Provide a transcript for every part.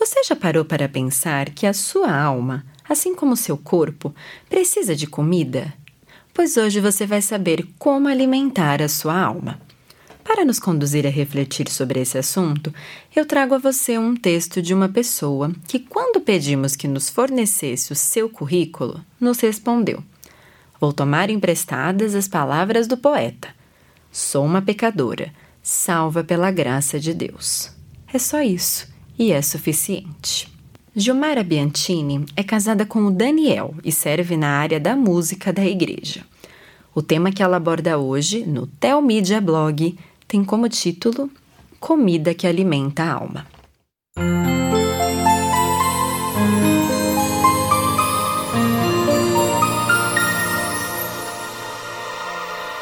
Você já parou para pensar que a sua alma, assim como o seu corpo, precisa de comida? Pois hoje você vai saber como alimentar a sua alma. Para nos conduzir a refletir sobre esse assunto, eu trago a você um texto de uma pessoa que, quando pedimos que nos fornecesse o seu currículo, nos respondeu: Vou tomar emprestadas as palavras do poeta. Sou uma pecadora, salva pela graça de Deus. É só isso e é suficiente. Gilmara Bianchini é casada com o Daniel e serve na área da música da igreja. O tema que ela aborda hoje no Telmídia Blog tem como título Comida que alimenta a alma.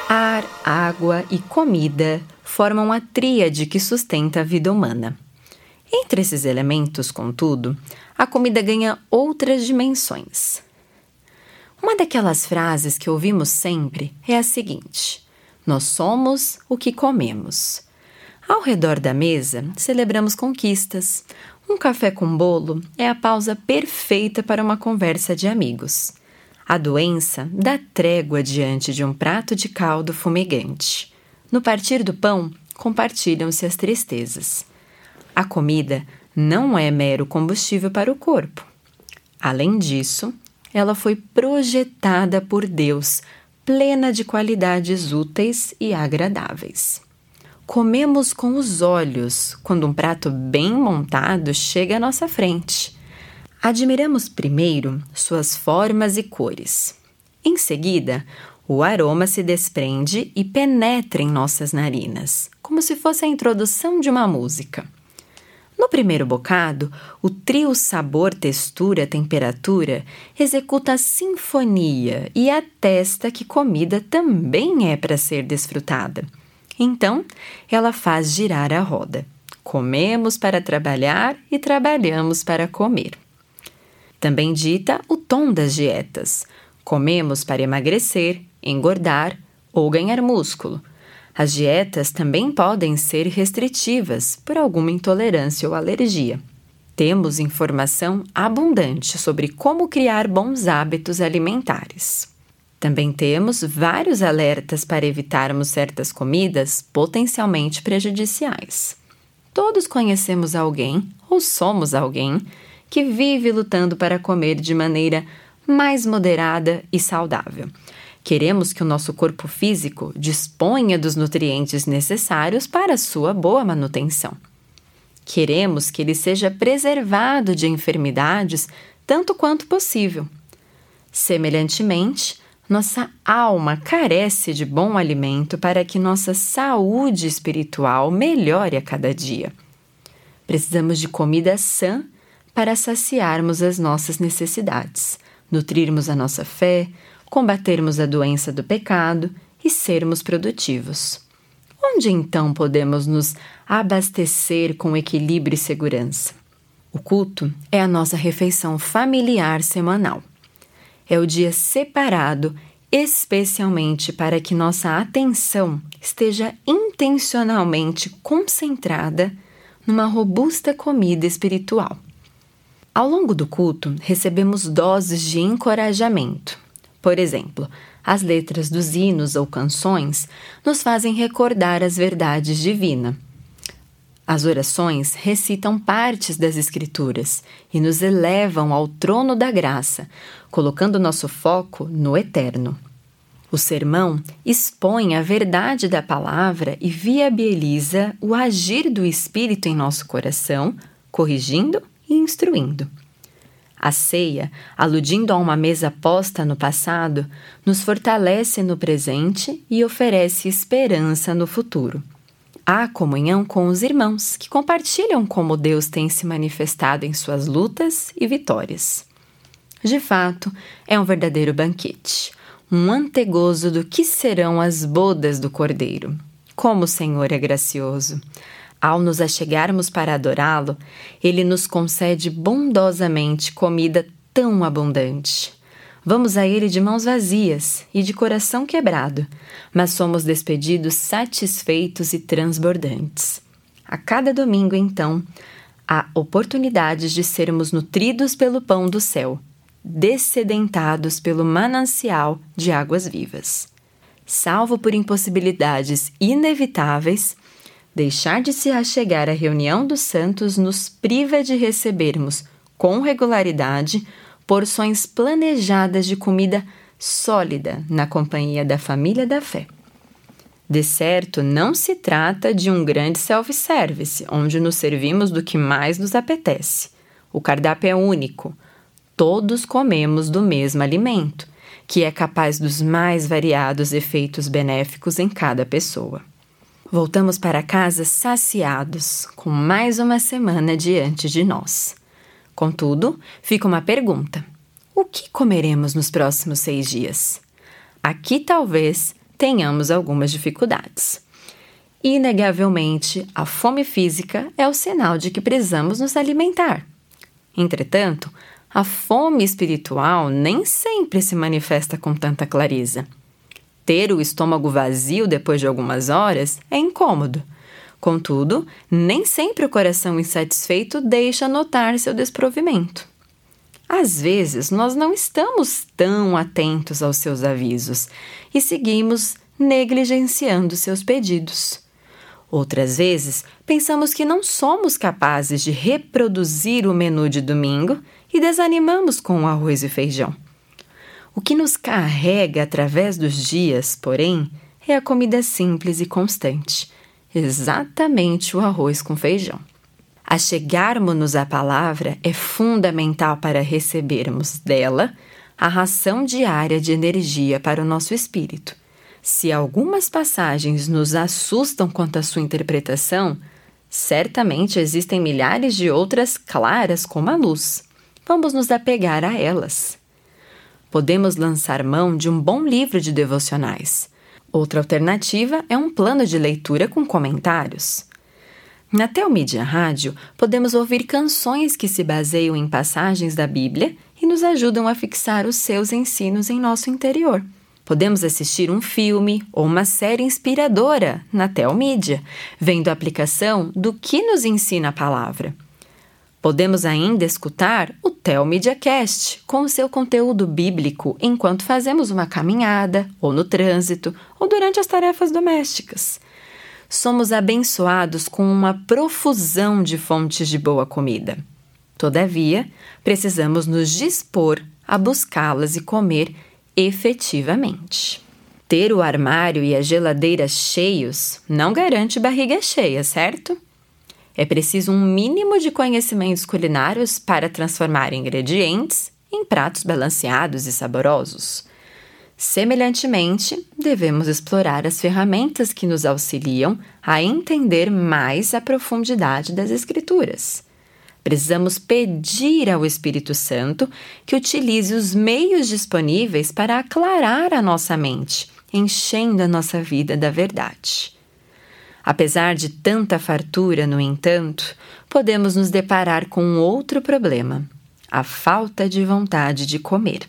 Ar, água e comida formam a tríade que sustenta a vida humana. Entre esses elementos, contudo, a comida ganha outras dimensões. Uma daquelas frases que ouvimos sempre é a seguinte: Nós somos o que comemos. Ao redor da mesa, celebramos conquistas. Um café com bolo é a pausa perfeita para uma conversa de amigos. A doença dá trégua diante de um prato de caldo fumegante. No partir do pão, compartilham-se as tristezas. A comida não é mero combustível para o corpo. Além disso, ela foi projetada por Deus, plena de qualidades úteis e agradáveis. Comemos com os olhos quando um prato bem montado chega à nossa frente. Admiramos primeiro suas formas e cores. Em seguida, o aroma se desprende e penetra em nossas narinas, como se fosse a introdução de uma música. No primeiro bocado, o trio sabor, textura, temperatura executa a sinfonia e atesta que comida também é para ser desfrutada. Então, ela faz girar a roda. Comemos para trabalhar e trabalhamos para comer. Também dita o tom das dietas. Comemos para emagrecer, engordar ou ganhar músculo. As dietas também podem ser restritivas por alguma intolerância ou alergia. Temos informação abundante sobre como criar bons hábitos alimentares. Também temos vários alertas para evitarmos certas comidas potencialmente prejudiciais. Todos conhecemos alguém ou somos alguém que vive lutando para comer de maneira mais moderada e saudável Queremos que o nosso corpo físico disponha dos nutrientes necessários para sua boa manutenção. Queremos que ele seja preservado de enfermidades tanto quanto possível. Semelhantemente, nossa alma carece de bom alimento para que nossa saúde espiritual melhore a cada dia. Precisamos de comida sã para saciarmos as nossas necessidades, nutrirmos a nossa fé, combatermos a doença do pecado e sermos produtivos. Onde então podemos nos abastecer com equilíbrio e segurança? O culto é a nossa refeição familiar semanal. É o dia separado especialmente para que nossa atenção esteja intencionalmente concentrada numa robusta comida espiritual. Ao longo do culto, recebemos doses de encorajamento, por exemplo, as letras dos hinos ou canções nos fazem recordar as verdades divinas. As orações recitam partes das Escrituras e nos elevam ao trono da graça, colocando nosso foco no eterno. O sermão expõe a verdade da palavra e viabiliza o agir do Espírito em nosso coração, corrigindo e instruindo. A ceia, aludindo a uma mesa posta no passado, nos fortalece no presente e oferece esperança no futuro. Há comunhão com os irmãos, que compartilham como Deus tem se manifestado em suas lutas e vitórias. De fato, é um verdadeiro banquete, um antegozo do que serão as bodas do Cordeiro. Como o Senhor é gracioso! Ao nos achegarmos para adorá-lo, ele nos concede bondosamente comida tão abundante. Vamos a ele de mãos vazias e de coração quebrado, mas somos despedidos satisfeitos e transbordantes. A cada domingo, então, há oportunidades de sermos nutridos pelo pão do céu, descedentados pelo manancial de águas vivas. Salvo por impossibilidades inevitáveis, deixar de se achegar à reunião dos santos nos priva de recebermos, com regularidade, porções planejadas de comida sólida na companhia da família da fé. De certo, não se trata de um grande self-service, onde nos servimos do que mais nos apetece. O cardápio é único. Todos comemos do mesmo alimento, que é capaz dos mais variados efeitos benéficos em cada pessoa. Voltamos para casa saciados, com mais uma semana diante de nós. Contudo, fica uma pergunta: o que comeremos nos próximos seis dias? Aqui talvez tenhamos algumas dificuldades. Inegavelmente, a fome física é o sinal de que precisamos nos alimentar. Entretanto, a fome espiritual nem sempre se manifesta com tanta clareza. Ter o estômago vazio depois de algumas horas é incômodo. Contudo, nem sempre o coração insatisfeito deixa notar seu desprovimento. Às vezes, nós não estamos tão atentos aos seus avisos e seguimos negligenciando seus pedidos. Outras vezes, pensamos que não somos capazes de reproduzir o menu de domingo e desanimamos com o arroz e feijão. O que nos carrega através dos dias, porém, é a comida simples e constante, exatamente o arroz com feijão. Achegarmos-nos à palavra é fundamental para recebermos dela a ração diária de energia para o nosso espírito. Se algumas passagens nos assustam quanto à sua interpretação, certamente existem milhares de outras claras como a luz. Vamos nos apegar a elas. Podemos lançar mão de um bom livro de devocionais. Outra alternativa é um plano de leitura com comentários. Na Telmídia Rádio, podemos ouvir canções que se baseiam em passagens da Bíblia e nos ajudam a fixar os seus ensinos em nosso interior. Podemos assistir um filme ou uma série inspiradora na Telmídia, vendo a aplicação do que nos ensina a palavra. Podemos ainda escutar o Telmídia Cast com o seu conteúdo bíblico enquanto fazemos uma caminhada, ou no trânsito, ou durante as tarefas domésticas somos abençoados com uma profusão de fontes de boa comida. Todavia, precisamos nos dispor a buscá-las e comer efetivamente. Ter o armário e a geladeira cheios não garante barriga cheia, certo? É preciso um mínimo de conhecimentos culinários para transformar ingredientes em pratos balanceados e saborosos. Semelhantemente, devemos explorar as ferramentas que nos auxiliam a entender mais a profundidade das Escrituras. Precisamos pedir ao Espírito Santo que utilize os meios disponíveis para aclarar a nossa mente, enchendo a nossa vida da verdade. Apesar de tanta fartura, no entanto, podemos nos deparar com outro problema: a falta de vontade de comer.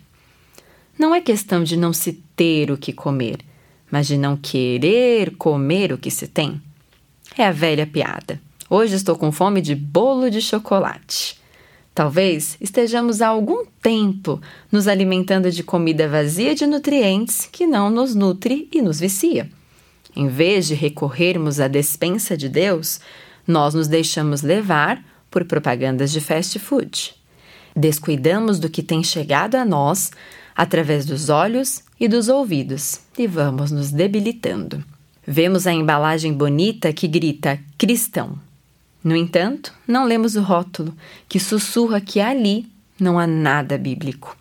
Não é questão de não se ter o que comer, mas de não querer comer o que se tem. É a velha piada. Hoje estou com fome de bolo de chocolate. Talvez estejamos há algum tempo nos alimentando de comida vazia de nutrientes que não nos nutre e nos vicia. Em vez de recorrermos à despensa de Deus, nós nos deixamos levar por propagandas de fast food. Descuidamos do que tem chegado a nós através dos olhos e dos ouvidos e vamos nos debilitando. Vemos a embalagem bonita que grita cristão. No entanto, não lemos o rótulo que sussurra que ali não há nada bíblico.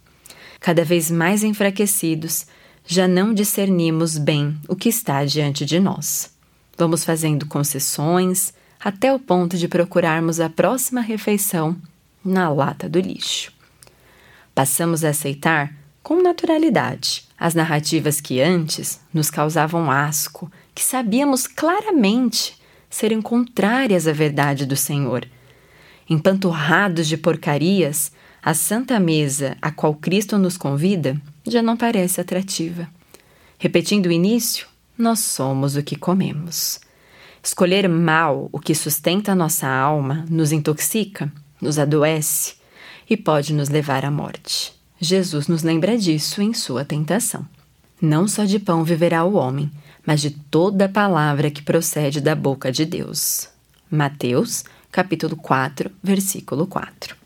Cada vez mais enfraquecidos, já não discernimos bem o que está diante de nós. Vamos fazendo concessões até o ponto de procurarmos a próxima refeição na lata do lixo. Passamos a aceitar com naturalidade as narrativas que antes nos causavam asco, que sabíamos claramente serem contrárias à verdade do Senhor. Empanturrados de porcarias, a santa mesa a qual Cristo nos convida já não parece atrativa. Repetindo o início, nós somos o que comemos. Escolher mal o que sustenta a nossa alma nos intoxica, nos adoece e pode nos levar à morte. Jesus nos lembra disso em sua tentação. Não só de pão viverá o homem, mas de toda palavra que procede da boca de Deus. Mateus, capítulo 4, versículo 4.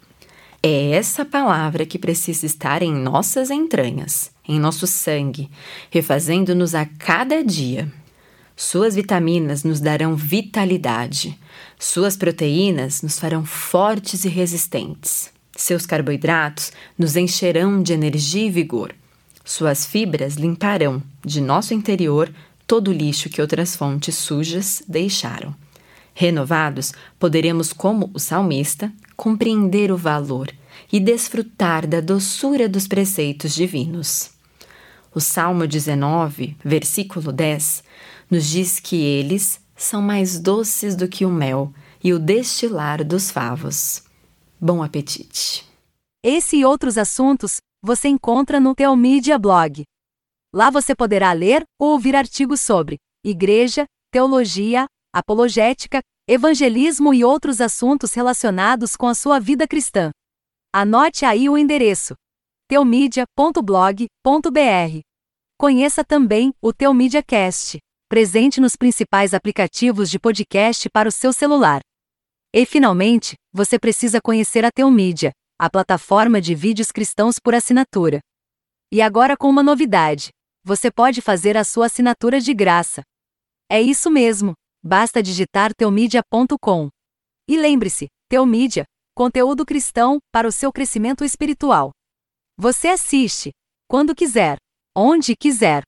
É essa palavra que precisa estar em nossas entranhas, em nosso sangue, refazendo-nos a cada dia. Suas vitaminas nos darão vitalidade, suas proteínas nos farão fortes e resistentes. Seus carboidratos nos encherão de energia e vigor. Suas fibras limparão de nosso interior todo o lixo que outras fontes sujas deixaram. Renovados, poderemos, como o salmista, compreender o valor e desfrutar da doçura dos preceitos divinos. O Salmo 19, versículo 10, nos diz que eles são mais doces do que o mel e o destilar dos favos. Bom apetite! Esse e outros assuntos você encontra no Teomídia Blog. Lá você poderá ler ou ouvir artigos sobre igreja, teologia, apologética, evangelismo e outros assuntos relacionados com a sua vida cristã. Anote aí o endereço: teomedia.blog.br. Conheça também o Teomídia Cast, presente nos principais aplicativos de podcast para o seu celular. E finalmente, você precisa conhecer a Teomídia, a plataforma de vídeos cristãos por assinatura. E agora com uma novidade: você pode fazer a sua assinatura de graça. É isso mesmo. Basta digitar teomídia.com. E lembre-se, Teomídia, conteúdo cristão para o seu crescimento espiritual. Você assiste, quando quiser, onde quiser